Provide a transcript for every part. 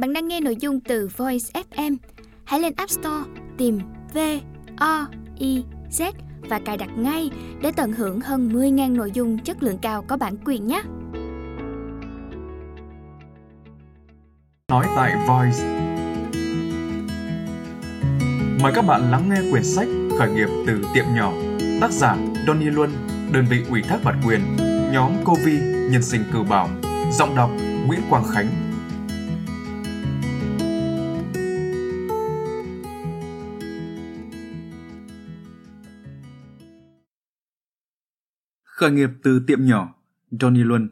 Bạn đang nghe nội dung từ Voice FM. Hãy lên App Store, tìm V O I Z và cài đặt ngay để tận hưởng hơn 10.000 nội dung chất lượng cao có bản quyền nhé. Nói tại Voice Mời các bạn lắng nghe quyển sách Khởi nghiệp từ tiệm nhỏ Tác giả Donny Luân, Đơn vị ủy thác bản quyền, Nhóm Covi Nhân sinh cử bảo Giọng đọc Nguyễn Quang Khánh Khởi nghiệp từ tiệm nhỏ Johnny Luân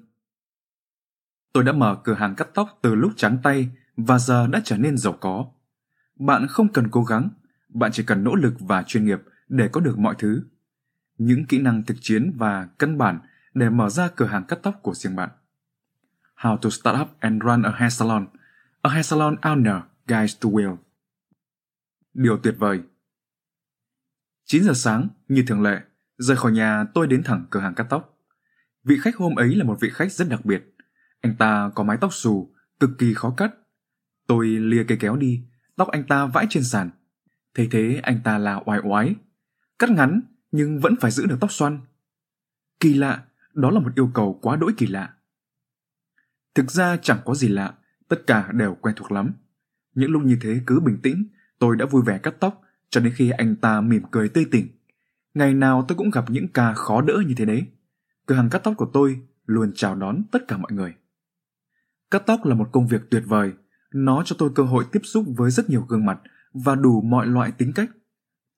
Tôi đã mở cửa hàng cắt tóc từ lúc trắng tay và giờ đã trở nên giàu có. Bạn không cần cố gắng, bạn chỉ cần nỗ lực và chuyên nghiệp để có được mọi thứ. Những kỹ năng thực chiến và căn bản để mở ra cửa hàng cắt tóc của riêng bạn. How to start up and run a hair salon. A hair salon owner guides to will. Điều tuyệt vời. 9 giờ sáng, như thường lệ, rời khỏi nhà tôi đến thẳng cửa hàng cắt tóc. Vị khách hôm ấy là một vị khách rất đặc biệt. Anh ta có mái tóc xù, cực kỳ khó cắt. Tôi lia cây kéo đi, tóc anh ta vãi trên sàn. Thế thế anh ta là oai oái. Cắt ngắn nhưng vẫn phải giữ được tóc xoăn. Kỳ lạ, đó là một yêu cầu quá đỗi kỳ lạ. Thực ra chẳng có gì lạ, tất cả đều quen thuộc lắm. Những lúc như thế cứ bình tĩnh, tôi đã vui vẻ cắt tóc cho đến khi anh ta mỉm cười tươi tỉnh. Ngày nào tôi cũng gặp những ca khó đỡ như thế đấy. Cửa hàng cắt tóc của tôi luôn chào đón tất cả mọi người. Cắt tóc là một công việc tuyệt vời, nó cho tôi cơ hội tiếp xúc với rất nhiều gương mặt và đủ mọi loại tính cách.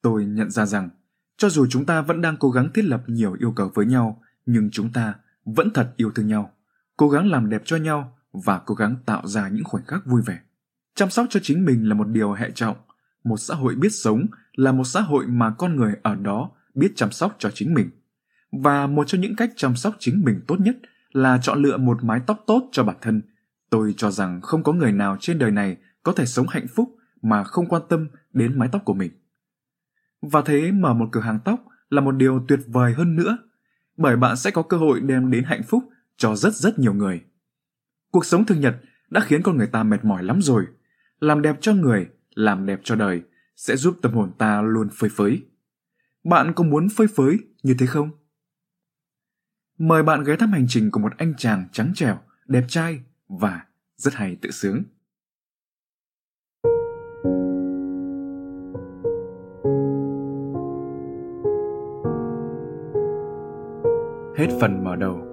Tôi nhận ra rằng, cho dù chúng ta vẫn đang cố gắng thiết lập nhiều yêu cầu với nhau, nhưng chúng ta vẫn thật yêu thương nhau, cố gắng làm đẹp cho nhau và cố gắng tạo ra những khoảnh khắc vui vẻ. Chăm sóc cho chính mình là một điều hệ trọng. Một xã hội biết sống là một xã hội mà con người ở đó biết chăm sóc cho chính mình. Và một trong những cách chăm sóc chính mình tốt nhất là chọn lựa một mái tóc tốt cho bản thân Tôi cho rằng không có người nào trên đời này có thể sống hạnh phúc mà không quan tâm đến mái tóc của mình. Và thế mở một cửa hàng tóc là một điều tuyệt vời hơn nữa, bởi bạn sẽ có cơ hội đem đến hạnh phúc cho rất rất nhiều người. Cuộc sống thường nhật đã khiến con người ta mệt mỏi lắm rồi. Làm đẹp cho người, làm đẹp cho đời sẽ giúp tâm hồn ta luôn phơi phới. Bạn có muốn phơi phới như thế không? Mời bạn ghé thăm hành trình của một anh chàng trắng trẻo, đẹp trai và rất hay tự sướng. Hết phần mở đầu.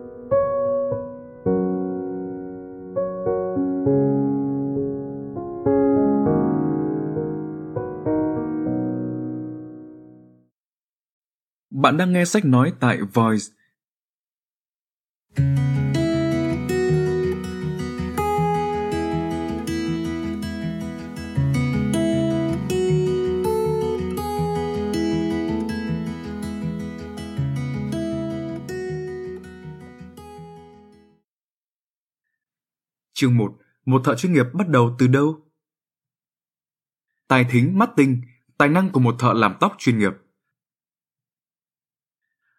Bạn đang nghe sách nói tại Voice Chương 1. Một thợ chuyên nghiệp bắt đầu từ đâu? Tài thính mắt tinh, tài năng của một thợ làm tóc chuyên nghiệp.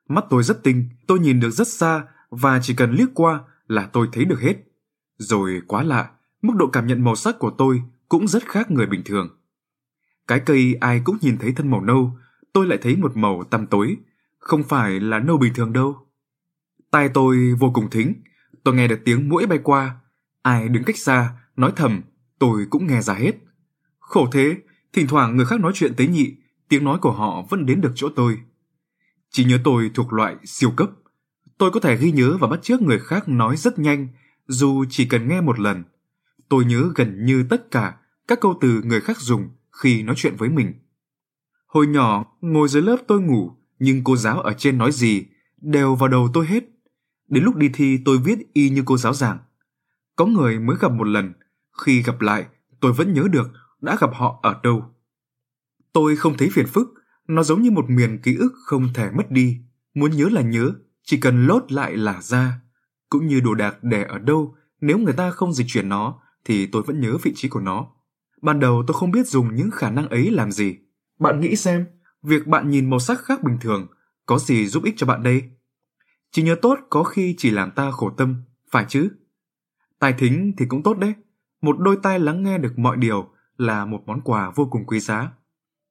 Mắt tôi rất tinh, tôi nhìn được rất xa và chỉ cần liếc qua là tôi thấy được hết. Rồi quá lạ, mức độ cảm nhận màu sắc của tôi cũng rất khác người bình thường. Cái cây ai cũng nhìn thấy thân màu nâu, tôi lại thấy một màu tăm tối, không phải là nâu bình thường đâu. Tai tôi vô cùng thính, tôi nghe được tiếng mũi bay qua, Ai đứng cách xa, nói thầm, tôi cũng nghe ra hết. Khổ thế, thỉnh thoảng người khác nói chuyện tế nhị, tiếng nói của họ vẫn đến được chỗ tôi. Chỉ nhớ tôi thuộc loại siêu cấp. Tôi có thể ghi nhớ và bắt chước người khác nói rất nhanh, dù chỉ cần nghe một lần. Tôi nhớ gần như tất cả các câu từ người khác dùng khi nói chuyện với mình. Hồi nhỏ, ngồi dưới lớp tôi ngủ, nhưng cô giáo ở trên nói gì, đều vào đầu tôi hết. Đến lúc đi thi tôi viết y như cô giáo giảng. Có người mới gặp một lần, khi gặp lại, tôi vẫn nhớ được đã gặp họ ở đâu. Tôi không thấy phiền phức, nó giống như một miền ký ức không thể mất đi. Muốn nhớ là nhớ, chỉ cần lốt lại là ra. Cũng như đồ đạc để ở đâu, nếu người ta không dịch chuyển nó, thì tôi vẫn nhớ vị trí của nó. Ban đầu tôi không biết dùng những khả năng ấy làm gì. Bạn nghĩ xem, việc bạn nhìn màu sắc khác bình thường, có gì giúp ích cho bạn đây? Chỉ nhớ tốt có khi chỉ làm ta khổ tâm, phải chứ? Tài thính thì cũng tốt đấy. một đôi tai lắng nghe được mọi điều là một món quà vô cùng quý giá.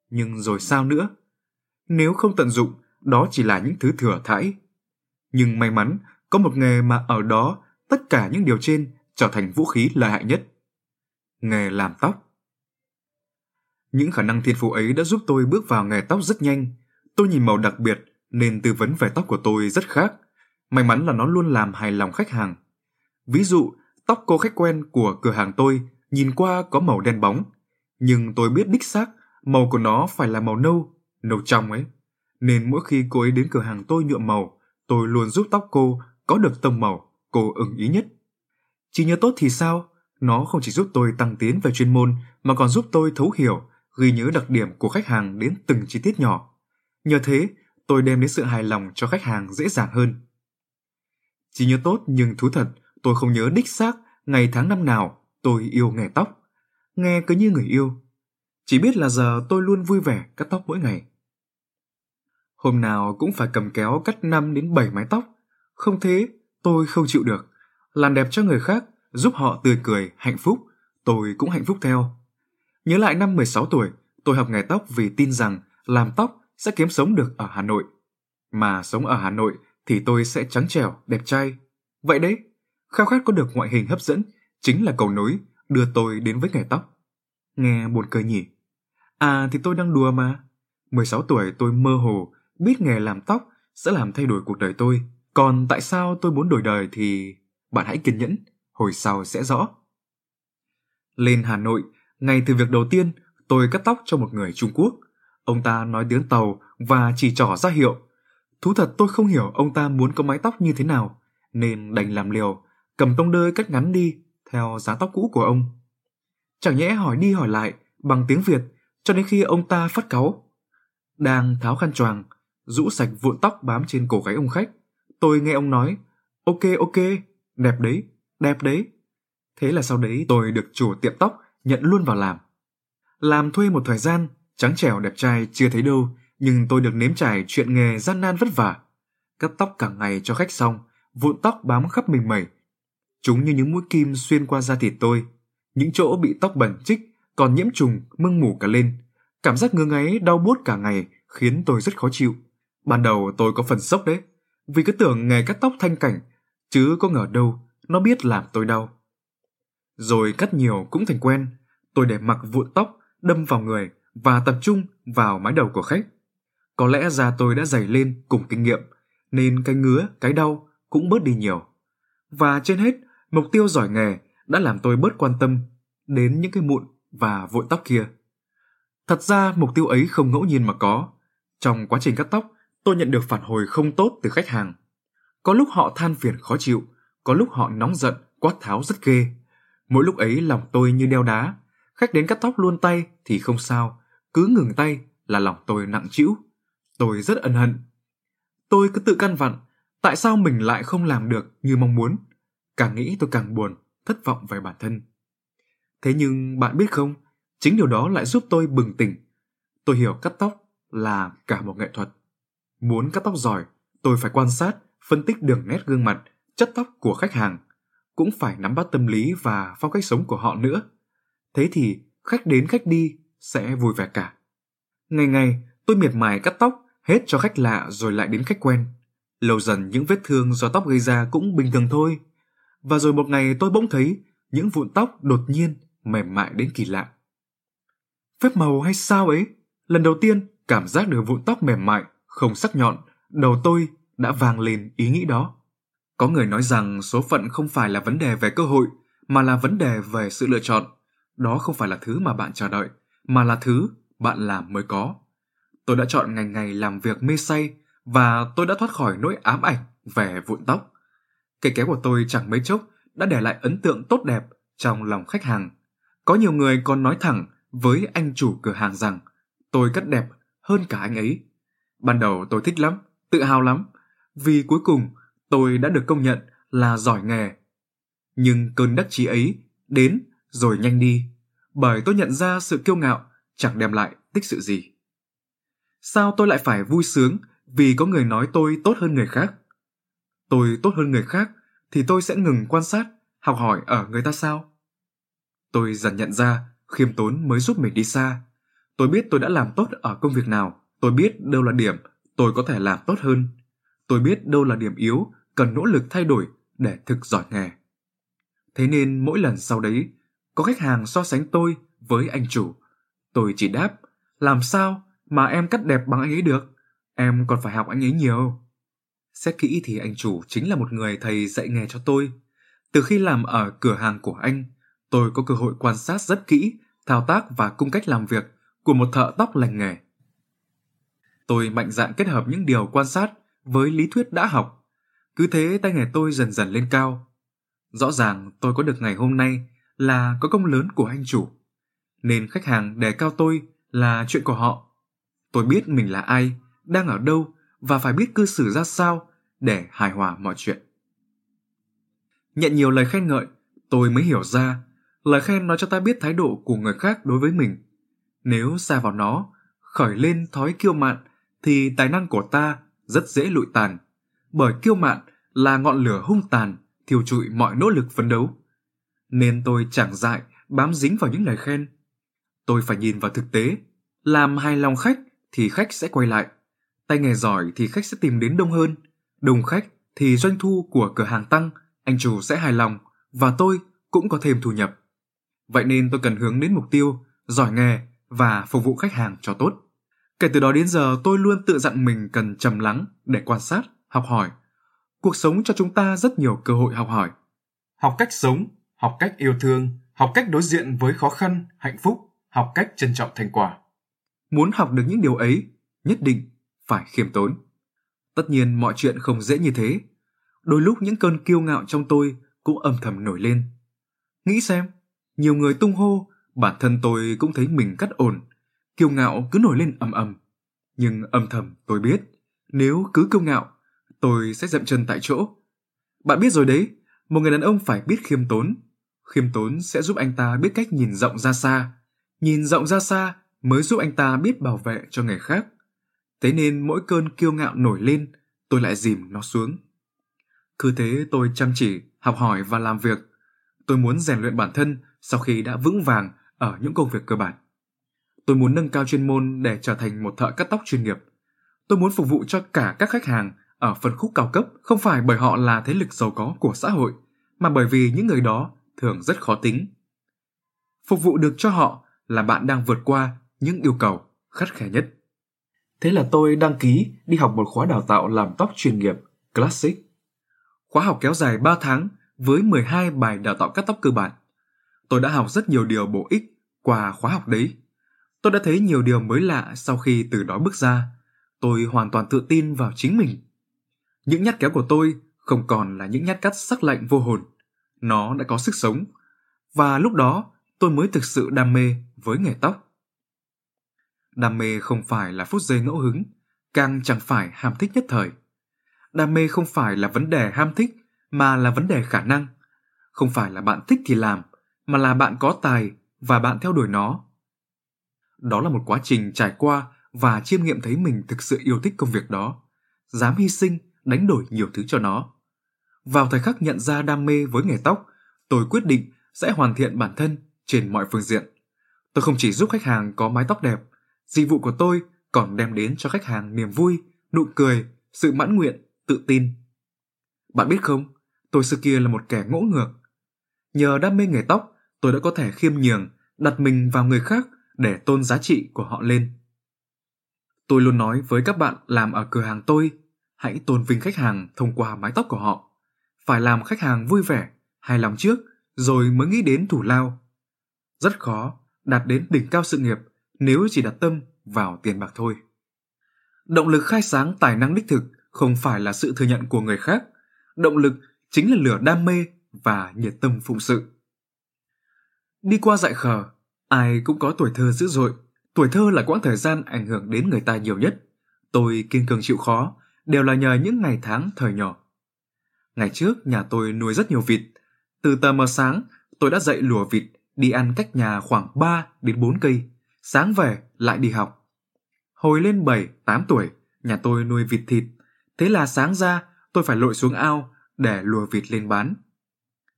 Nhưng rồi sao nữa? Nếu không tận dụng, đó chỉ là những thứ thừa thãi. Nhưng may mắn, có một nghề mà ở đó tất cả những điều trên trở thành vũ khí lợi hại nhất. Nghề làm tóc. Những khả năng thiên phú ấy đã giúp tôi bước vào nghề tóc rất nhanh. Tôi nhìn màu đặc biệt nên tư vấn về tóc của tôi rất khác. May mắn là nó luôn làm hài lòng khách hàng. Ví dụ, tóc cô khách quen của cửa hàng tôi nhìn qua có màu đen bóng, nhưng tôi biết đích xác màu của nó phải là màu nâu, nâu trong ấy. Nên mỗi khi cô ấy đến cửa hàng tôi nhuộm màu, tôi luôn giúp tóc cô có được tông màu cô ưng ý nhất. Chỉ nhớ tốt thì sao? Nó không chỉ giúp tôi tăng tiến về chuyên môn mà còn giúp tôi thấu hiểu, ghi nhớ đặc điểm của khách hàng đến từng chi tiết nhỏ. Nhờ thế, tôi đem đến sự hài lòng cho khách hàng dễ dàng hơn. Chỉ nhớ tốt nhưng thú thật, tôi không nhớ đích xác ngày tháng năm nào tôi yêu nghề tóc. Nghe cứ như người yêu. Chỉ biết là giờ tôi luôn vui vẻ cắt tóc mỗi ngày. Hôm nào cũng phải cầm kéo cắt 5 đến 7 mái tóc. Không thế, tôi không chịu được. Làm đẹp cho người khác, giúp họ tươi cười, hạnh phúc, tôi cũng hạnh phúc theo. Nhớ lại năm 16 tuổi, tôi học nghề tóc vì tin rằng làm tóc sẽ kiếm sống được ở Hà Nội. Mà sống ở Hà Nội thì tôi sẽ trắng trẻo, đẹp trai. Vậy đấy, khao khát có được ngoại hình hấp dẫn chính là cầu nối đưa tôi đến với nghề tóc. Nghe buồn cười nhỉ? À thì tôi đang đùa mà. 16 tuổi tôi mơ hồ biết nghề làm tóc sẽ làm thay đổi cuộc đời tôi. Còn tại sao tôi muốn đổi đời thì bạn hãy kiên nhẫn, hồi sau sẽ rõ. Lên Hà Nội, ngay từ việc đầu tiên, tôi cắt tóc cho một người Trung Quốc. Ông ta nói tiếng Tàu và chỉ trỏ ra hiệu. Thú thật tôi không hiểu ông ta muốn có mái tóc như thế nào, nên đành làm liều, cầm tông đơi cắt ngắn đi theo giá tóc cũ của ông. Chẳng nhẽ hỏi đi hỏi lại bằng tiếng Việt cho đến khi ông ta phát cáu. Đang tháo khăn choàng, rũ sạch vụn tóc bám trên cổ gáy ông khách, tôi nghe ông nói, ok ok, đẹp đấy, đẹp đấy. Thế là sau đấy tôi được chủ tiệm tóc nhận luôn vào làm. Làm thuê một thời gian, trắng trẻo đẹp trai chưa thấy đâu, nhưng tôi được nếm trải chuyện nghề gian nan vất vả. Cắt tóc cả ngày cho khách xong, vụn tóc bám khắp mình mẩy. Chúng như những mũi kim xuyên qua da thịt tôi. Những chỗ bị tóc bẩn chích, còn nhiễm trùng, mưng mủ cả lên. Cảm giác ngứa ngáy, đau buốt cả ngày khiến tôi rất khó chịu. Ban đầu tôi có phần sốc đấy, vì cứ tưởng nghề cắt tóc thanh cảnh, chứ có ngờ đâu nó biết làm tôi đau. Rồi cắt nhiều cũng thành quen, tôi để mặc vụn tóc đâm vào người và tập trung vào mái đầu của khách. Có lẽ da tôi đã dày lên cùng kinh nghiệm, nên cái ngứa, cái đau cũng bớt đi nhiều. Và trên hết, mục tiêu giỏi nghề đã làm tôi bớt quan tâm đến những cái mụn và vội tóc kia. Thật ra mục tiêu ấy không ngẫu nhiên mà có. Trong quá trình cắt tóc, tôi nhận được phản hồi không tốt từ khách hàng. Có lúc họ than phiền khó chịu, có lúc họ nóng giận, quát tháo rất ghê. Mỗi lúc ấy lòng tôi như đeo đá, khách đến cắt tóc luôn tay thì không sao, cứ ngừng tay là lòng tôi nặng trĩu. Tôi rất ân hận. Tôi cứ tự căn vặn, tại sao mình lại không làm được như mong muốn? Càng nghĩ tôi càng buồn, thất vọng về bản thân. Thế nhưng bạn biết không, chính điều đó lại giúp tôi bừng tỉnh. Tôi hiểu cắt tóc là cả một nghệ thuật. Muốn cắt tóc giỏi, tôi phải quan sát, phân tích đường nét gương mặt, chất tóc của khách hàng, cũng phải nắm bắt tâm lý và phong cách sống của họ nữa. Thế thì khách đến khách đi sẽ vui vẻ cả. Ngày ngày tôi miệt mài cắt tóc hết cho khách lạ rồi lại đến khách quen. Lâu dần những vết thương do tóc gây ra cũng bình thường thôi. Và rồi một ngày tôi bỗng thấy những vụn tóc đột nhiên mềm mại đến kỳ lạ. Phép màu hay sao ấy? Lần đầu tiên cảm giác được vụn tóc mềm mại không sắc nhọn, đầu tôi đã vang lên ý nghĩ đó. Có người nói rằng số phận không phải là vấn đề về cơ hội, mà là vấn đề về sự lựa chọn. Đó không phải là thứ mà bạn chờ đợi, mà là thứ bạn làm mới có. Tôi đã chọn ngành ngày làm việc mê say và tôi đã thoát khỏi nỗi ám ảnh về vụn tóc. Cây kéo của tôi chẳng mấy chốc đã để lại ấn tượng tốt đẹp trong lòng khách hàng. Có nhiều người còn nói thẳng với anh chủ cửa hàng rằng tôi cắt đẹp hơn cả anh ấy. Ban đầu tôi thích lắm, tự hào lắm, vì cuối cùng tôi đã được công nhận là giỏi nghề. Nhưng cơn đắc chí ấy đến rồi nhanh đi, bởi tôi nhận ra sự kiêu ngạo chẳng đem lại tích sự gì. Sao tôi lại phải vui sướng vì có người nói tôi tốt hơn người khác? Tôi tốt hơn người khác thì tôi sẽ ngừng quan sát, học hỏi ở người ta sao? Tôi dần nhận ra khiêm tốn mới giúp mình đi xa. Tôi biết tôi đã làm tốt ở công việc nào, tôi biết đâu là điểm tôi có thể làm tốt hơn. Tôi biết đâu là điểm yếu cần nỗ lực thay đổi để thực giỏi nghề. Thế nên mỗi lần sau đấy, có khách hàng so sánh tôi với anh chủ, tôi chỉ đáp, làm sao mà em cắt đẹp bằng anh ấy được? Em còn phải học anh ấy nhiều. Xét kỹ thì anh chủ chính là một người thầy dạy nghề cho tôi. Từ khi làm ở cửa hàng của anh, tôi có cơ hội quan sát rất kỹ thao tác và cung cách làm việc của một thợ tóc lành nghề. Tôi mạnh dạn kết hợp những điều quan sát với lý thuyết đã học. Cứ thế tay nghề tôi dần dần lên cao. Rõ ràng tôi có được ngày hôm nay là có công lớn của anh chủ. Nên khách hàng đề cao tôi là chuyện của họ. Tôi biết mình là ai, đang ở đâu và phải biết cư xử ra sao để hài hòa mọi chuyện. Nhận nhiều lời khen ngợi, tôi mới hiểu ra lời khen nói cho ta biết thái độ của người khác đối với mình. Nếu xa vào nó, khởi lên thói kiêu mạn thì tài năng của ta rất dễ lụi tàn, bởi kiêu mạn là ngọn lửa hung tàn, thiêu trụi mọi nỗ lực phấn đấu. Nên tôi chẳng dại bám dính vào những lời khen. Tôi phải nhìn vào thực tế, làm hài lòng khách thì khách sẽ quay lại. Tay nghề giỏi thì khách sẽ tìm đến đông hơn, đông khách thì doanh thu của cửa hàng tăng, anh chủ sẽ hài lòng và tôi cũng có thêm thu nhập. Vậy nên tôi cần hướng đến mục tiêu giỏi nghề và phục vụ khách hàng cho tốt. Kể từ đó đến giờ tôi luôn tự dặn mình cần trầm lắng để quan sát, học hỏi. Cuộc sống cho chúng ta rất nhiều cơ hội học hỏi. Học cách sống, học cách yêu thương, học cách đối diện với khó khăn, hạnh phúc, học cách trân trọng thành quả. Muốn học được những điều ấy, nhất định phải khiêm tốn. Tất nhiên mọi chuyện không dễ như thế. Đôi lúc những cơn kiêu ngạo trong tôi cũng âm thầm nổi lên. Nghĩ xem, nhiều người tung hô, bản thân tôi cũng thấy mình cắt ổn, kiêu ngạo cứ nổi lên ầm ầm. Nhưng âm thầm tôi biết, nếu cứ kiêu ngạo, tôi sẽ dậm chân tại chỗ. Bạn biết rồi đấy, một người đàn ông phải biết khiêm tốn. Khiêm tốn sẽ giúp anh ta biết cách nhìn rộng ra xa. Nhìn rộng ra xa mới giúp anh ta biết bảo vệ cho người khác. Thế nên mỗi cơn kiêu ngạo nổi lên, tôi lại dìm nó xuống. Cứ thế tôi chăm chỉ, học hỏi và làm việc. Tôi muốn rèn luyện bản thân sau khi đã vững vàng ở những công việc cơ bản. Tôi muốn nâng cao chuyên môn để trở thành một thợ cắt tóc chuyên nghiệp. Tôi muốn phục vụ cho cả các khách hàng ở phân khúc cao cấp không phải bởi họ là thế lực giàu có của xã hội, mà bởi vì những người đó thường rất khó tính. Phục vụ được cho họ là bạn đang vượt qua những yêu cầu khắt khe nhất. Thế là tôi đăng ký đi học một khóa đào tạo làm tóc chuyên nghiệp Classic. Khóa học kéo dài 3 tháng với 12 bài đào tạo cắt tóc cơ bản. Tôi đã học rất nhiều điều bổ ích qua khóa học đấy. Tôi đã thấy nhiều điều mới lạ sau khi từ đó bước ra. Tôi hoàn toàn tự tin vào chính mình. Những nhát kéo của tôi không còn là những nhát cắt sắc lạnh vô hồn. Nó đã có sức sống. Và lúc đó tôi mới thực sự đam mê với nghề tóc. Đam mê không phải là phút giây ngẫu hứng, càng chẳng phải ham thích nhất thời. Đam mê không phải là vấn đề ham thích, mà là vấn đề khả năng. Không phải là bạn thích thì làm, mà là bạn có tài và bạn theo đuổi nó đó là một quá trình trải qua và chiêm nghiệm thấy mình thực sự yêu thích công việc đó, dám hy sinh, đánh đổi nhiều thứ cho nó. Vào thời khắc nhận ra đam mê với nghề tóc, tôi quyết định sẽ hoàn thiện bản thân trên mọi phương diện. Tôi không chỉ giúp khách hàng có mái tóc đẹp, dịch vụ của tôi còn đem đến cho khách hàng niềm vui, nụ cười, sự mãn nguyện, tự tin. Bạn biết không, tôi xưa kia là một kẻ ngỗ ngược. Nhờ đam mê nghề tóc, tôi đã có thể khiêm nhường, đặt mình vào người khác để tôn giá trị của họ lên. Tôi luôn nói với các bạn làm ở cửa hàng tôi, hãy tôn vinh khách hàng thông qua mái tóc của họ. Phải làm khách hàng vui vẻ, hài lòng trước, rồi mới nghĩ đến thủ lao. Rất khó đạt đến đỉnh cao sự nghiệp nếu chỉ đặt tâm vào tiền bạc thôi. Động lực khai sáng tài năng đích thực không phải là sự thừa nhận của người khác. Động lực chính là lửa đam mê và nhiệt tâm phụng sự. Đi qua dại khờ, Ai cũng có tuổi thơ dữ dội, tuổi thơ là quãng thời gian ảnh hưởng đến người ta nhiều nhất. Tôi kiên cường chịu khó, đều là nhờ những ngày tháng thời nhỏ. Ngày trước nhà tôi nuôi rất nhiều vịt. Từ tờ mờ sáng, tôi đã dậy lùa vịt đi ăn cách nhà khoảng 3 đến 4 cây, sáng về lại đi học. Hồi lên 7, 8 tuổi, nhà tôi nuôi vịt thịt, thế là sáng ra tôi phải lội xuống ao để lùa vịt lên bán.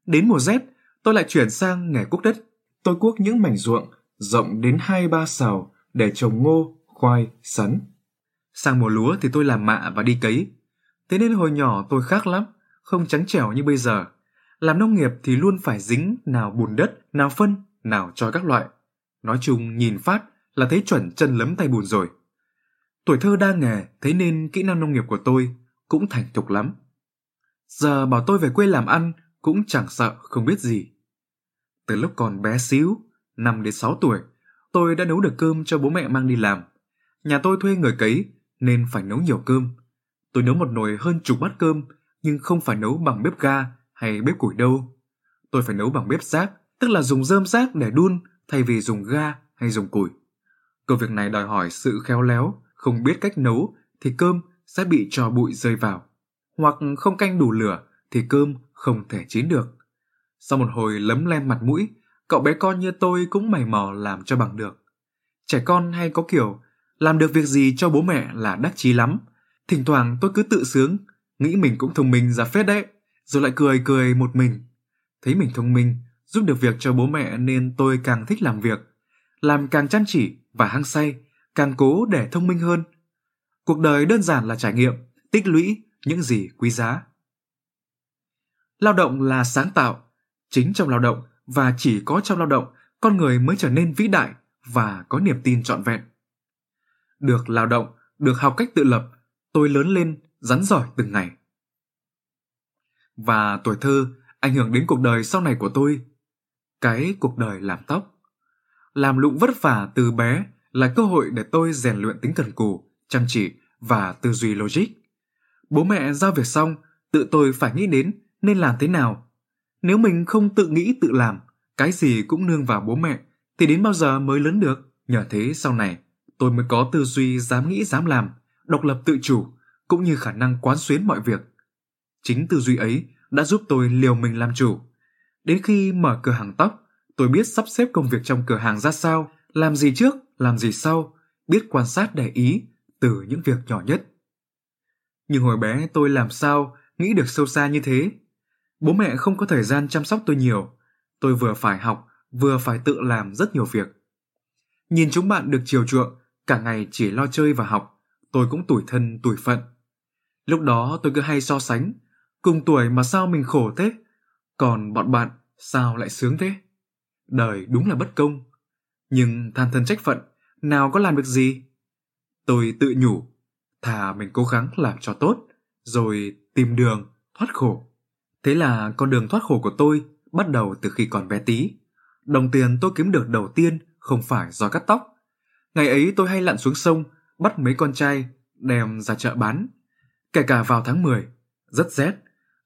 Đến mùa rét, tôi lại chuyển sang nghề cuốc đất tôi cuốc những mảnh ruộng rộng đến hai ba sào để trồng ngô, khoai, sắn. Sang mùa lúa thì tôi làm mạ và đi cấy. Thế nên hồi nhỏ tôi khác lắm, không trắng trẻo như bây giờ. Làm nông nghiệp thì luôn phải dính nào bùn đất, nào phân, nào cho các loại. Nói chung nhìn phát là thấy chuẩn chân lấm tay bùn rồi. Tuổi thơ đa nghề, thế nên kỹ năng nông nghiệp của tôi cũng thành thục lắm. Giờ bảo tôi về quê làm ăn cũng chẳng sợ không biết gì. Từ lúc còn bé xíu, 5 đến 6 tuổi, tôi đã nấu được cơm cho bố mẹ mang đi làm. Nhà tôi thuê người cấy nên phải nấu nhiều cơm. Tôi nấu một nồi hơn chục bát cơm nhưng không phải nấu bằng bếp ga hay bếp củi đâu. Tôi phải nấu bằng bếp rác, tức là dùng rơm rác để đun thay vì dùng ga hay dùng củi. Công việc này đòi hỏi sự khéo léo, không biết cách nấu thì cơm sẽ bị trò bụi rơi vào. Hoặc không canh đủ lửa thì cơm không thể chín được. Sau một hồi lấm lem mặt mũi, cậu bé con như tôi cũng mày mò làm cho bằng được. Trẻ con hay có kiểu làm được việc gì cho bố mẹ là đắc chí lắm. Thỉnh thoảng tôi cứ tự sướng, nghĩ mình cũng thông minh ra phết đấy, rồi lại cười cười một mình. Thấy mình thông minh, giúp được việc cho bố mẹ nên tôi càng thích làm việc. Làm càng chăm chỉ và hăng say, càng cố để thông minh hơn. Cuộc đời đơn giản là trải nghiệm, tích lũy những gì quý giá. Lao động là sáng tạo, chính trong lao động và chỉ có trong lao động con người mới trở nên vĩ đại và có niềm tin trọn vẹn. Được lao động, được học cách tự lập, tôi lớn lên rắn giỏi từng ngày. Và tuổi thơ ảnh hưởng đến cuộc đời sau này của tôi. Cái cuộc đời làm tóc. Làm lụng vất vả từ bé là cơ hội để tôi rèn luyện tính cần cù, chăm chỉ và tư duy logic. Bố mẹ giao việc xong, tự tôi phải nghĩ đến nên làm thế nào. Nếu mình không tự nghĩ tự làm, cái gì cũng nương vào bố mẹ, thì đến bao giờ mới lớn được? Nhờ thế sau này, tôi mới có tư duy dám nghĩ dám làm, độc lập tự chủ, cũng như khả năng quán xuyến mọi việc. Chính tư duy ấy đã giúp tôi liều mình làm chủ. Đến khi mở cửa hàng tóc, tôi biết sắp xếp công việc trong cửa hàng ra sao, làm gì trước, làm gì sau, biết quan sát để ý từ những việc nhỏ nhất. Nhưng hồi bé tôi làm sao nghĩ được sâu xa như thế? Bố mẹ không có thời gian chăm sóc tôi nhiều. Tôi vừa phải học, vừa phải tự làm rất nhiều việc. Nhìn chúng bạn được chiều chuộng, cả ngày chỉ lo chơi và học, tôi cũng tủi thân tủi phận. Lúc đó tôi cứ hay so sánh, cùng tuổi mà sao mình khổ thế, còn bọn bạn sao lại sướng thế? Đời đúng là bất công. Nhưng than thân trách phận, nào có làm được gì? Tôi tự nhủ, thà mình cố gắng làm cho tốt, rồi tìm đường thoát khổ. Thế là con đường thoát khổ của tôi bắt đầu từ khi còn bé tí. Đồng tiền tôi kiếm được đầu tiên không phải do cắt tóc. Ngày ấy tôi hay lặn xuống sông, bắt mấy con trai, đem ra chợ bán. Kể cả vào tháng 10, rất rét,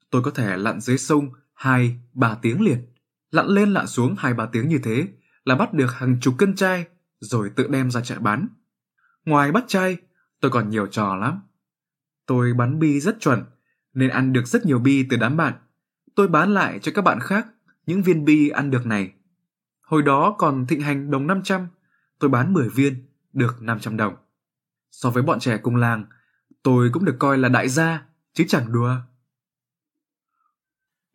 tôi có thể lặn dưới sông 2, 3 tiếng liền. Lặn lên lặn xuống 2, 3 tiếng như thế là bắt được hàng chục cân trai rồi tự đem ra chợ bán. Ngoài bắt trai, tôi còn nhiều trò lắm. Tôi bắn bi rất chuẩn, nên ăn được rất nhiều bi từ đám bạn. Tôi bán lại cho các bạn khác những viên bi ăn được này. Hồi đó còn thịnh hành đồng 500, tôi bán 10 viên, được 500 đồng. So với bọn trẻ cùng làng, tôi cũng được coi là đại gia, chứ chẳng đùa.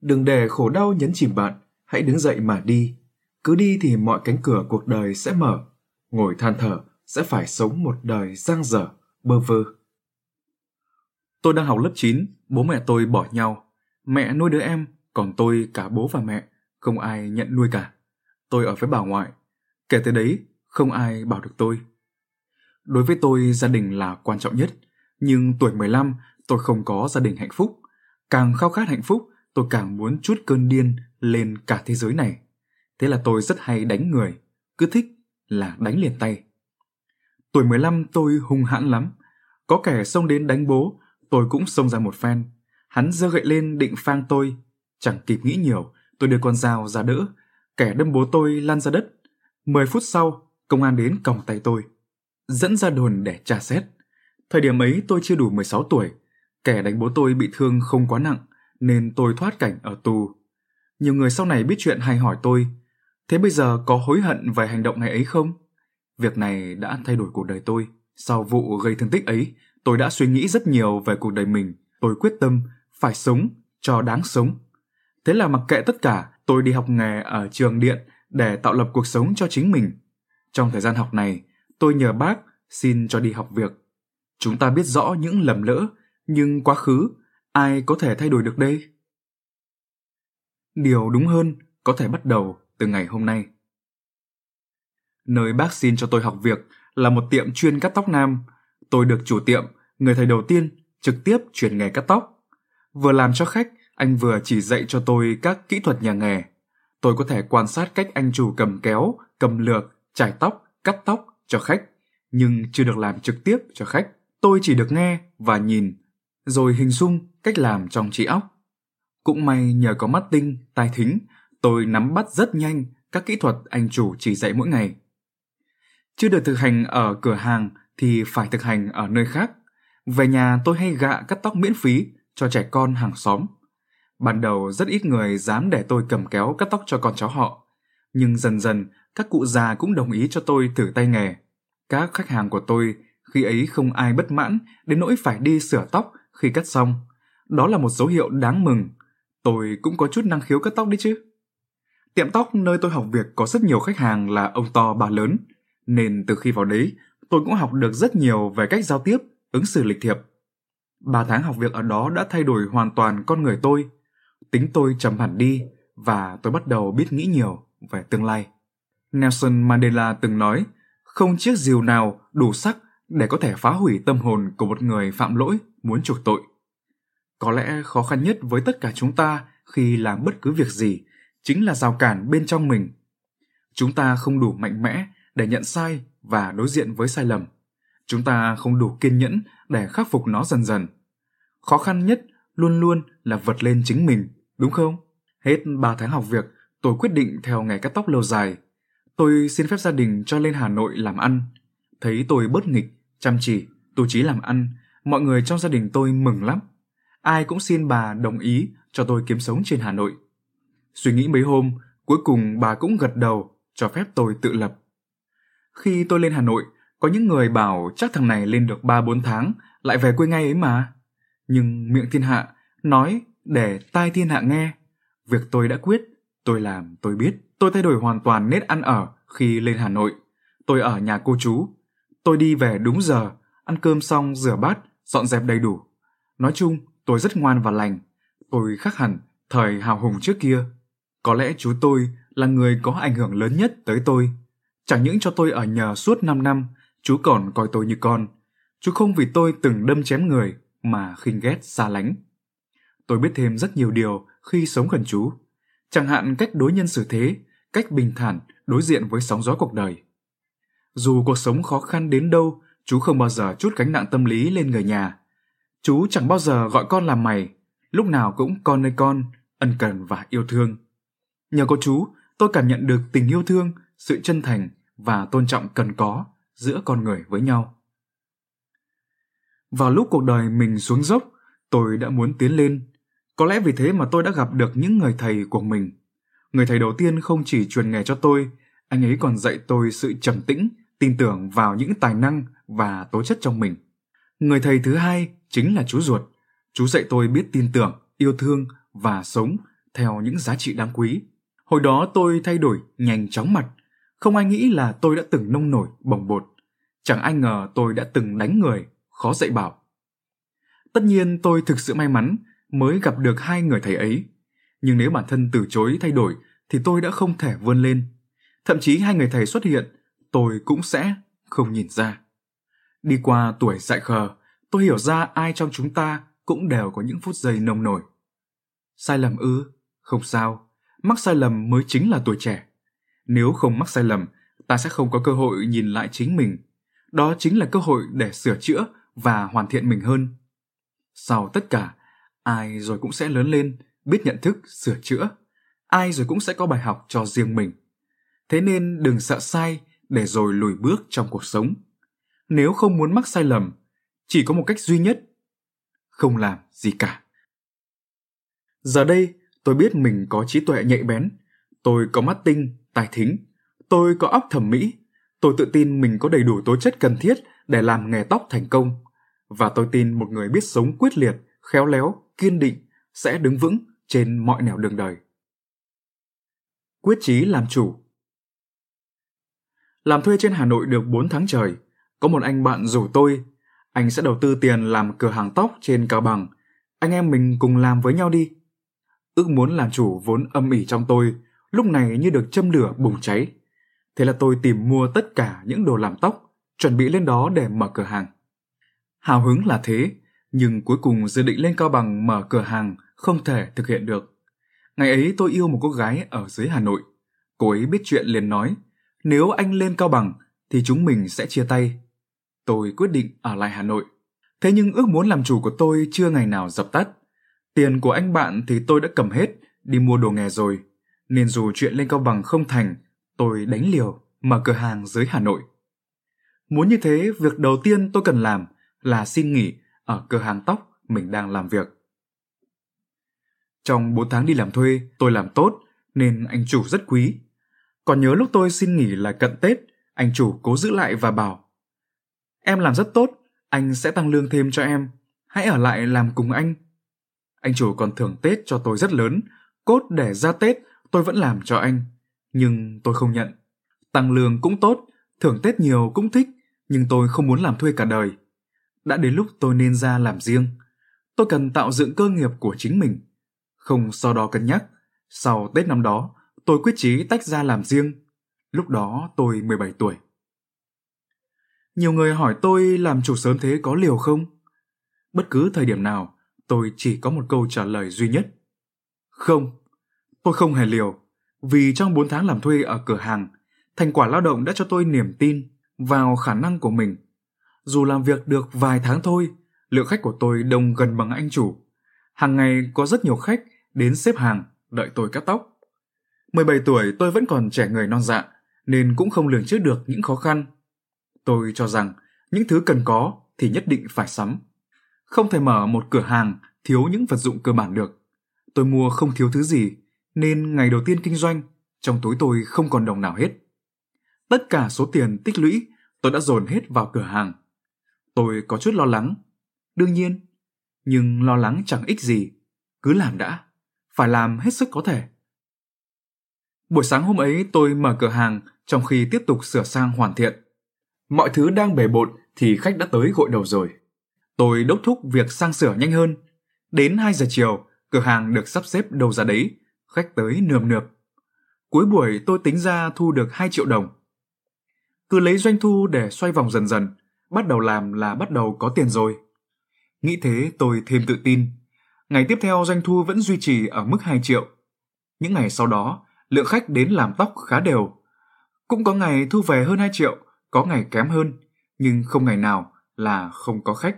Đừng để khổ đau nhấn chìm bạn, hãy đứng dậy mà đi. Cứ đi thì mọi cánh cửa cuộc đời sẽ mở. Ngồi than thở sẽ phải sống một đời giang dở, bơ vơ. Tôi đang học lớp 9, bố mẹ tôi bỏ nhau. Mẹ nuôi đứa em, còn tôi cả bố và mẹ, không ai nhận nuôi cả. Tôi ở với bà ngoại. Kể từ đấy, không ai bảo được tôi. Đối với tôi, gia đình là quan trọng nhất. Nhưng tuổi 15, tôi không có gia đình hạnh phúc. Càng khao khát hạnh phúc, tôi càng muốn chút cơn điên lên cả thế giới này. Thế là tôi rất hay đánh người, cứ thích là đánh liền tay. Tuổi 15 tôi hung hãn lắm. Có kẻ xông đến đánh bố, tôi cũng xông ra một phen. Hắn giơ gậy lên định phang tôi. Chẳng kịp nghĩ nhiều, tôi đưa con dao ra đỡ. Kẻ đâm bố tôi lăn ra đất. Mười phút sau, công an đến còng tay tôi. Dẫn ra đồn để tra xét. Thời điểm ấy tôi chưa đủ 16 tuổi. Kẻ đánh bố tôi bị thương không quá nặng, nên tôi thoát cảnh ở tù. Nhiều người sau này biết chuyện hay hỏi tôi, thế bây giờ có hối hận về hành động ngày ấy không? Việc này đã thay đổi cuộc đời tôi. Sau vụ gây thương tích ấy, tôi đã suy nghĩ rất nhiều về cuộc đời mình. Tôi quyết tâm phải sống cho đáng sống. Thế là mặc kệ tất cả, tôi đi học nghề ở trường điện để tạo lập cuộc sống cho chính mình. Trong thời gian học này, tôi nhờ bác xin cho đi học việc. Chúng ta biết rõ những lầm lỡ, nhưng quá khứ, ai có thể thay đổi được đây? Điều đúng hơn có thể bắt đầu từ ngày hôm nay. Nơi bác xin cho tôi học việc là một tiệm chuyên cắt tóc nam. Tôi được chủ tiệm, người thầy đầu tiên, trực tiếp chuyển nghề cắt tóc. Vừa làm cho khách, anh vừa chỉ dạy cho tôi các kỹ thuật nhà nghề. Tôi có thể quan sát cách anh chủ cầm kéo, cầm lược, chải tóc, cắt tóc cho khách, nhưng chưa được làm trực tiếp cho khách. Tôi chỉ được nghe và nhìn, rồi hình dung cách làm trong trí óc. Cũng may nhờ có mắt tinh, tai thính, tôi nắm bắt rất nhanh các kỹ thuật anh chủ chỉ dạy mỗi ngày. Chưa được thực hành ở cửa hàng thì phải thực hành ở nơi khác. Về nhà tôi hay gạ cắt tóc miễn phí cho trẻ con hàng xóm. Ban đầu rất ít người dám để tôi cầm kéo cắt tóc cho con cháu họ, nhưng dần dần các cụ già cũng đồng ý cho tôi thử tay nghề. Các khách hàng của tôi khi ấy không ai bất mãn đến nỗi phải đi sửa tóc khi cắt xong. Đó là một dấu hiệu đáng mừng. Tôi cũng có chút năng khiếu cắt tóc đấy chứ. Tiệm tóc nơi tôi học việc có rất nhiều khách hàng là ông to bà lớn, nên từ khi vào đấy, tôi cũng học được rất nhiều về cách giao tiếp, ứng xử lịch thiệp. Ba tháng học việc ở đó đã thay đổi hoàn toàn con người tôi. Tính tôi trầm hẳn đi và tôi bắt đầu biết nghĩ nhiều về tương lai. Nelson Mandela từng nói, không chiếc diều nào đủ sắc để có thể phá hủy tâm hồn của một người phạm lỗi muốn chuộc tội. Có lẽ khó khăn nhất với tất cả chúng ta khi làm bất cứ việc gì chính là rào cản bên trong mình. Chúng ta không đủ mạnh mẽ để nhận sai và đối diện với sai lầm. Chúng ta không đủ kiên nhẫn để khắc phục nó dần dần. Khó khăn nhất luôn luôn là vượt lên chính mình, đúng không? Hết 3 tháng học việc, tôi quyết định theo nghề cắt tóc lâu dài. Tôi xin phép gia đình cho lên Hà Nội làm ăn. Thấy tôi bớt nghịch, chăm chỉ, tu trí làm ăn, mọi người trong gia đình tôi mừng lắm. Ai cũng xin bà đồng ý cho tôi kiếm sống trên Hà Nội. Suy nghĩ mấy hôm, cuối cùng bà cũng gật đầu cho phép tôi tự lập. Khi tôi lên Hà Nội, có những người bảo chắc thằng này lên được 3-4 tháng, lại về quê ngay ấy mà. Nhưng miệng thiên hạ nói để tai thiên hạ nghe. Việc tôi đã quyết, tôi làm, tôi biết. Tôi thay đổi hoàn toàn nết ăn ở khi lên Hà Nội. Tôi ở nhà cô chú. Tôi đi về đúng giờ, ăn cơm xong rửa bát, dọn dẹp đầy đủ. Nói chung, tôi rất ngoan và lành. Tôi khác hẳn thời hào hùng trước kia. Có lẽ chú tôi là người có ảnh hưởng lớn nhất tới tôi. Chẳng những cho tôi ở nhờ suốt 5 năm, chú còn coi tôi như con. Chú không vì tôi từng đâm chém người mà khinh ghét xa lánh. Tôi biết thêm rất nhiều điều khi sống gần chú. Chẳng hạn cách đối nhân xử thế, cách bình thản đối diện với sóng gió cuộc đời. Dù cuộc sống khó khăn đến đâu, chú không bao giờ chút gánh nặng tâm lý lên người nhà. Chú chẳng bao giờ gọi con là mày, lúc nào cũng con ơi con, ân cần và yêu thương. Nhờ có chú, tôi cảm nhận được tình yêu thương, sự chân thành và tôn trọng cần có giữa con người với nhau. Vào lúc cuộc đời mình xuống dốc, tôi đã muốn tiến lên. Có lẽ vì thế mà tôi đã gặp được những người thầy của mình. Người thầy đầu tiên không chỉ truyền nghề cho tôi, anh ấy còn dạy tôi sự trầm tĩnh, tin tưởng vào những tài năng và tố chất trong mình. Người thầy thứ hai chính là chú ruột. Chú dạy tôi biết tin tưởng, yêu thương và sống theo những giá trị đáng quý. Hồi đó tôi thay đổi nhanh chóng mặt. Không ai nghĩ là tôi đã từng nông nổi bồng bột. Chẳng ai ngờ tôi đã từng đánh người, khó dạy bảo. Tất nhiên tôi thực sự may mắn mới gặp được hai người thầy ấy. Nhưng nếu bản thân từ chối thay đổi thì tôi đã không thể vươn lên. Thậm chí hai người thầy xuất hiện, tôi cũng sẽ không nhìn ra. Đi qua tuổi dại khờ, tôi hiểu ra ai trong chúng ta cũng đều có những phút giây nông nổi. Sai lầm ư? Không sao, mắc sai lầm mới chính là tuổi trẻ. Nếu không mắc sai lầm, ta sẽ không có cơ hội nhìn lại chính mình. Đó chính là cơ hội để sửa chữa và hoàn thiện mình hơn. Sau tất cả, ai rồi cũng sẽ lớn lên, biết nhận thức, sửa chữa. Ai rồi cũng sẽ có bài học cho riêng mình. Thế nên đừng sợ sai để rồi lùi bước trong cuộc sống. Nếu không muốn mắc sai lầm, chỉ có một cách duy nhất, không làm gì cả. Giờ đây, tôi biết mình có trí tuệ nhạy bén, tôi có mắt tinh, tài thính, tôi có óc thẩm mỹ, tôi tự tin mình có đầy đủ tố chất cần thiết để làm nghề tóc thành công và tôi tin một người biết sống quyết liệt, khéo léo, kiên định sẽ đứng vững trên mọi nẻo đường đời. Quyết chí làm chủ Làm thuê trên Hà Nội được 4 tháng trời, có một anh bạn rủ tôi, anh sẽ đầu tư tiền làm cửa hàng tóc trên Cao Bằng. Anh em mình cùng làm với nhau đi. Ước muốn làm chủ vốn âm ỉ trong tôi, lúc này như được châm lửa bùng cháy. Thế là tôi tìm mua tất cả những đồ làm tóc, chuẩn bị lên đó để mở cửa hàng. Hào hứng là thế, nhưng cuối cùng dự định lên Cao Bằng mở cửa hàng không thể thực hiện được. Ngày ấy tôi yêu một cô gái ở dưới Hà Nội. Cô ấy biết chuyện liền nói, nếu anh lên Cao Bằng thì chúng mình sẽ chia tay. Tôi quyết định ở lại Hà Nội. Thế nhưng ước muốn làm chủ của tôi chưa ngày nào dập tắt. Tiền của anh bạn thì tôi đã cầm hết, đi mua đồ nghề rồi. Nên dù chuyện lên Cao Bằng không thành, tôi đánh liều, mở cửa hàng dưới Hà Nội. Muốn như thế, việc đầu tiên tôi cần làm là xin nghỉ ở cửa hàng tóc mình đang làm việc. Trong 4 tháng đi làm thuê, tôi làm tốt nên anh chủ rất quý. Còn nhớ lúc tôi xin nghỉ là cận Tết, anh chủ cố giữ lại và bảo Em làm rất tốt, anh sẽ tăng lương thêm cho em. Hãy ở lại làm cùng anh. Anh chủ còn thưởng Tết cho tôi rất lớn, cốt để ra Tết tôi vẫn làm cho anh. Nhưng tôi không nhận. Tăng lương cũng tốt, thưởng Tết nhiều cũng thích, nhưng tôi không muốn làm thuê cả đời. Đã đến lúc tôi nên ra làm riêng. Tôi cần tạo dựng cơ nghiệp của chính mình. Không sau đó cân nhắc. Sau Tết năm đó, tôi quyết chí tách ra làm riêng. Lúc đó tôi 17 tuổi. Nhiều người hỏi tôi làm chủ sớm thế có liều không? Bất cứ thời điểm nào, tôi chỉ có một câu trả lời duy nhất. Không, tôi không hề liều, vì trong 4 tháng làm thuê ở cửa hàng, thành quả lao động đã cho tôi niềm tin vào khả năng của mình. Dù làm việc được vài tháng thôi, lượng khách của tôi đông gần bằng anh chủ. Hàng ngày có rất nhiều khách đến xếp hàng đợi tôi cắt tóc. 17 tuổi tôi vẫn còn trẻ người non dạ, nên cũng không lường trước được những khó khăn Tôi cho rằng những thứ cần có thì nhất định phải sắm. Không thể mở một cửa hàng thiếu những vật dụng cơ bản được. Tôi mua không thiếu thứ gì, nên ngày đầu tiên kinh doanh, trong túi tôi không còn đồng nào hết. Tất cả số tiền tích lũy tôi đã dồn hết vào cửa hàng. Tôi có chút lo lắng, đương nhiên, nhưng lo lắng chẳng ích gì, cứ làm đã, phải làm hết sức có thể. Buổi sáng hôm ấy tôi mở cửa hàng trong khi tiếp tục sửa sang hoàn thiện. Mọi thứ đang bề bộn thì khách đã tới gội đầu rồi. Tôi đốc thúc việc sang sửa nhanh hơn. Đến 2 giờ chiều, cửa hàng được sắp xếp đâu ra đấy, khách tới nườm nượp. Cuối buổi tôi tính ra thu được 2 triệu đồng. Cứ lấy doanh thu để xoay vòng dần dần, bắt đầu làm là bắt đầu có tiền rồi. Nghĩ thế tôi thêm tự tin. Ngày tiếp theo doanh thu vẫn duy trì ở mức 2 triệu. Những ngày sau đó, lượng khách đến làm tóc khá đều. Cũng có ngày thu về hơn 2 triệu, có ngày kém hơn, nhưng không ngày nào là không có khách.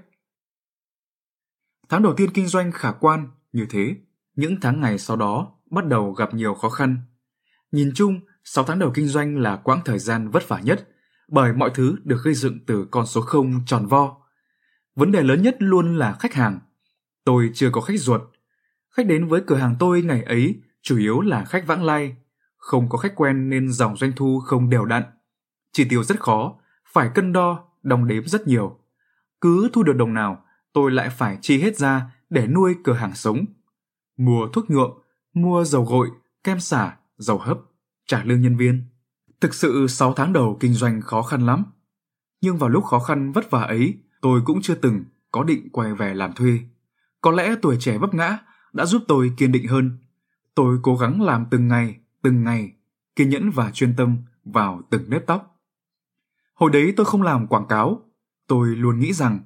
Tháng đầu tiên kinh doanh khả quan như thế, những tháng ngày sau đó bắt đầu gặp nhiều khó khăn. Nhìn chung, 6 tháng đầu kinh doanh là quãng thời gian vất vả nhất, bởi mọi thứ được gây dựng từ con số 0 tròn vo. Vấn đề lớn nhất luôn là khách hàng. Tôi chưa có khách ruột. Khách đến với cửa hàng tôi ngày ấy chủ yếu là khách vãng lai, không có khách quen nên dòng doanh thu không đều đặn. Chi tiêu rất khó, phải cân đo, đong đếm rất nhiều. Cứ thu được đồng nào, tôi lại phải chi hết ra để nuôi cửa hàng sống. Mua thuốc nhuộm, mua dầu gội, kem xả, dầu hấp, trả lương nhân viên. Thực sự 6 tháng đầu kinh doanh khó khăn lắm. Nhưng vào lúc khó khăn vất vả ấy, tôi cũng chưa từng có định quay về làm thuê. Có lẽ tuổi trẻ vấp ngã đã giúp tôi kiên định hơn. Tôi cố gắng làm từng ngày, từng ngày, kiên nhẫn và chuyên tâm vào từng nếp tóc. Hồi đấy tôi không làm quảng cáo, tôi luôn nghĩ rằng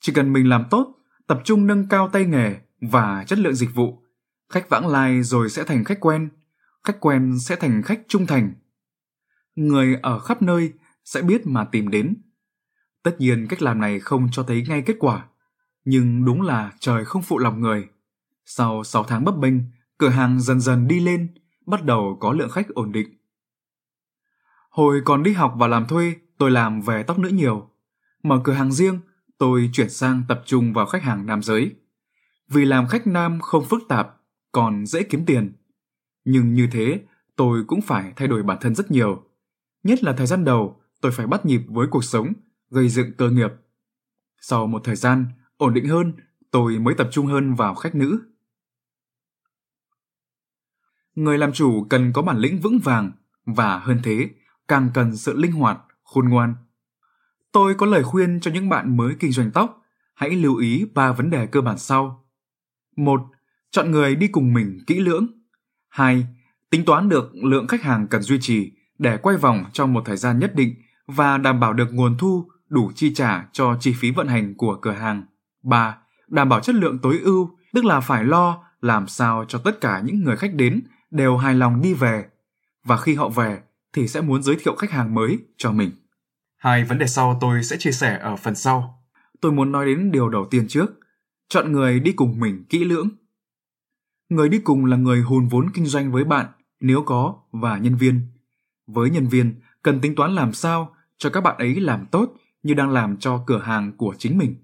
chỉ cần mình làm tốt, tập trung nâng cao tay nghề và chất lượng dịch vụ, khách vãng lai rồi sẽ thành khách quen, khách quen sẽ thành khách trung thành. Người ở khắp nơi sẽ biết mà tìm đến. Tất nhiên cách làm này không cho thấy ngay kết quả, nhưng đúng là trời không phụ lòng người. Sau 6 tháng bấp bênh, cửa hàng dần dần đi lên, bắt đầu có lượng khách ổn định. Hồi còn đi học và làm thuê, tôi làm về tóc nữ nhiều. Mở cửa hàng riêng, tôi chuyển sang tập trung vào khách hàng nam giới. Vì làm khách nam không phức tạp, còn dễ kiếm tiền. Nhưng như thế, tôi cũng phải thay đổi bản thân rất nhiều. Nhất là thời gian đầu, tôi phải bắt nhịp với cuộc sống, gây dựng cơ nghiệp. Sau một thời gian ổn định hơn, tôi mới tập trung hơn vào khách nữ. Người làm chủ cần có bản lĩnh vững vàng và hơn thế, càng cần sự linh hoạt khôn ngoan. Tôi có lời khuyên cho những bạn mới kinh doanh tóc, hãy lưu ý ba vấn đề cơ bản sau. một, Chọn người đi cùng mình kỹ lưỡng. 2. Tính toán được lượng khách hàng cần duy trì để quay vòng trong một thời gian nhất định và đảm bảo được nguồn thu đủ chi trả cho chi phí vận hành của cửa hàng. 3. Đảm bảo chất lượng tối ưu, tức là phải lo làm sao cho tất cả những người khách đến đều hài lòng đi về và khi họ về thì sẽ muốn giới thiệu khách hàng mới cho mình. Hai vấn đề sau tôi sẽ chia sẻ ở phần sau. Tôi muốn nói đến điều đầu tiên trước, chọn người đi cùng mình kỹ lưỡng. Người đi cùng là người hùn vốn kinh doanh với bạn nếu có và nhân viên. Với nhân viên, cần tính toán làm sao cho các bạn ấy làm tốt như đang làm cho cửa hàng của chính mình.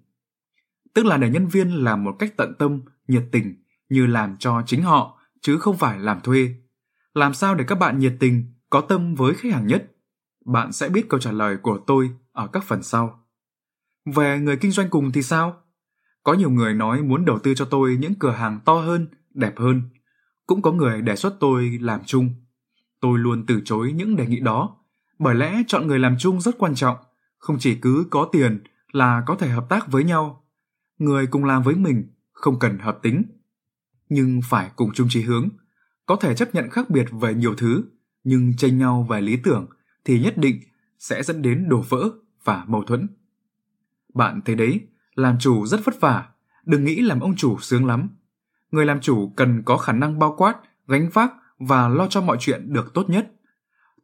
Tức là để nhân viên làm một cách tận tâm, nhiệt tình như làm cho chính họ chứ không phải làm thuê. Làm sao để các bạn nhiệt tình, có tâm với khách hàng nhất? Bạn sẽ biết câu trả lời của tôi ở các phần sau. Về người kinh doanh cùng thì sao? Có nhiều người nói muốn đầu tư cho tôi những cửa hàng to hơn, đẹp hơn. Cũng có người đề xuất tôi làm chung. Tôi luôn từ chối những đề nghị đó, bởi lẽ chọn người làm chung rất quan trọng, không chỉ cứ có tiền là có thể hợp tác với nhau. Người cùng làm với mình không cần hợp tính, nhưng phải cùng chung chí hướng, có thể chấp nhận khác biệt về nhiều thứ, nhưng tranh nhau về lý tưởng thì nhất định sẽ dẫn đến đổ vỡ và mâu thuẫn. Bạn thấy đấy, làm chủ rất vất vả, đừng nghĩ làm ông chủ sướng lắm. Người làm chủ cần có khả năng bao quát, gánh vác và lo cho mọi chuyện được tốt nhất.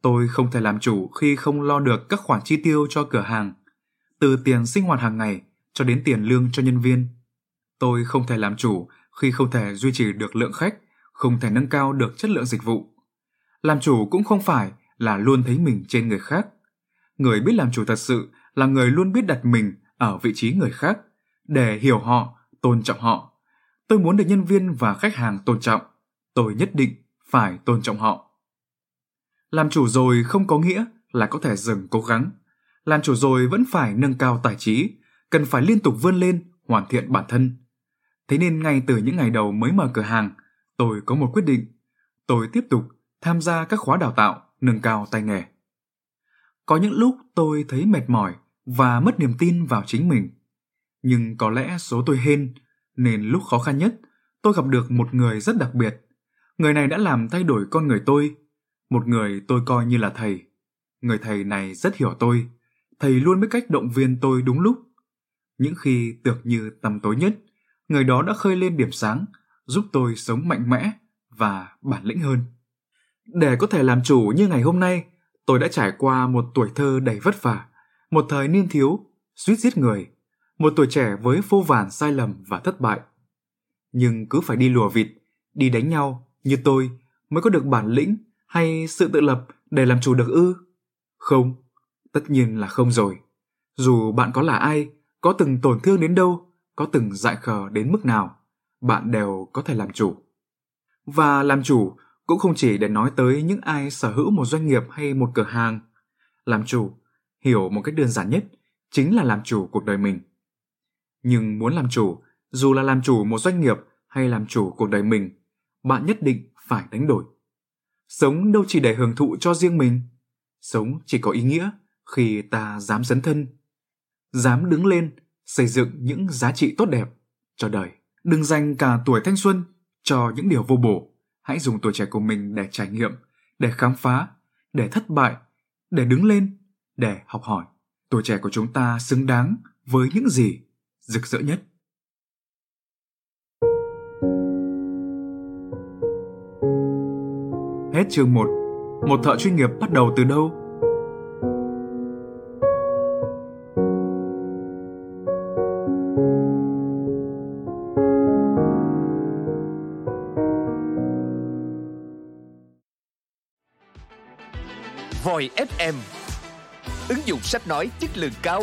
Tôi không thể làm chủ khi không lo được các khoản chi tiêu cho cửa hàng, từ tiền sinh hoạt hàng ngày cho đến tiền lương cho nhân viên. Tôi không thể làm chủ khi không thể duy trì được lượng khách, không thể nâng cao được chất lượng dịch vụ. Làm chủ cũng không phải là luôn thấy mình trên người khác. Người biết làm chủ thật sự là người luôn biết đặt mình ở vị trí người khác để hiểu họ, tôn trọng họ. Tôi muốn được nhân viên và khách hàng tôn trọng, tôi nhất định phải tôn trọng họ. Làm chủ rồi không có nghĩa là có thể dừng cố gắng. Làm chủ rồi vẫn phải nâng cao tài trí, cần phải liên tục vươn lên, hoàn thiện bản thân. Thế nên ngay từ những ngày đầu mới mở cửa hàng, tôi có một quyết định. Tôi tiếp tục tham gia các khóa đào tạo, nâng cao tay nghề. Có những lúc tôi thấy mệt mỏi và mất niềm tin vào chính mình. Nhưng có lẽ số tôi hên, nên lúc khó khăn nhất, tôi gặp được một người rất đặc biệt. Người này đã làm thay đổi con người tôi, một người tôi coi như là thầy. Người thầy này rất hiểu tôi, thầy luôn biết cách động viên tôi đúng lúc. Những khi tưởng như tầm tối nhất, người đó đã khơi lên điểm sáng, giúp tôi sống mạnh mẽ và bản lĩnh hơn. Để có thể làm chủ như ngày hôm nay, tôi đã trải qua một tuổi thơ đầy vất vả, một thời niên thiếu, suýt giết người, một tuổi trẻ với vô vàn sai lầm và thất bại. Nhưng cứ phải đi lùa vịt, đi đánh nhau như tôi mới có được bản lĩnh hay sự tự lập để làm chủ được ư? Không, tất nhiên là không rồi. Dù bạn có là ai, có từng tổn thương đến đâu, có từng dại khờ đến mức nào, bạn đều có thể làm chủ. Và làm chủ cũng không chỉ để nói tới những ai sở hữu một doanh nghiệp hay một cửa hàng. Làm chủ, hiểu một cách đơn giản nhất, chính là làm chủ cuộc đời mình. Nhưng muốn làm chủ, dù là làm chủ một doanh nghiệp hay làm chủ cuộc đời mình, bạn nhất định phải đánh đổi. Sống đâu chỉ để hưởng thụ cho riêng mình, sống chỉ có ý nghĩa khi ta dám dấn thân, dám đứng lên xây dựng những giá trị tốt đẹp cho đời. Đừng dành cả tuổi thanh xuân cho những điều vô bổ hãy dùng tuổi trẻ của mình để trải nghiệm để khám phá để thất bại để đứng lên để học hỏi tuổi trẻ của chúng ta xứng đáng với những gì rực rỡ nhất. Hết chương 1 Một thợ chuyên nghiệp bắt đầu từ đâu? Voi FM Ứng dụng sách nói chất lượng cao.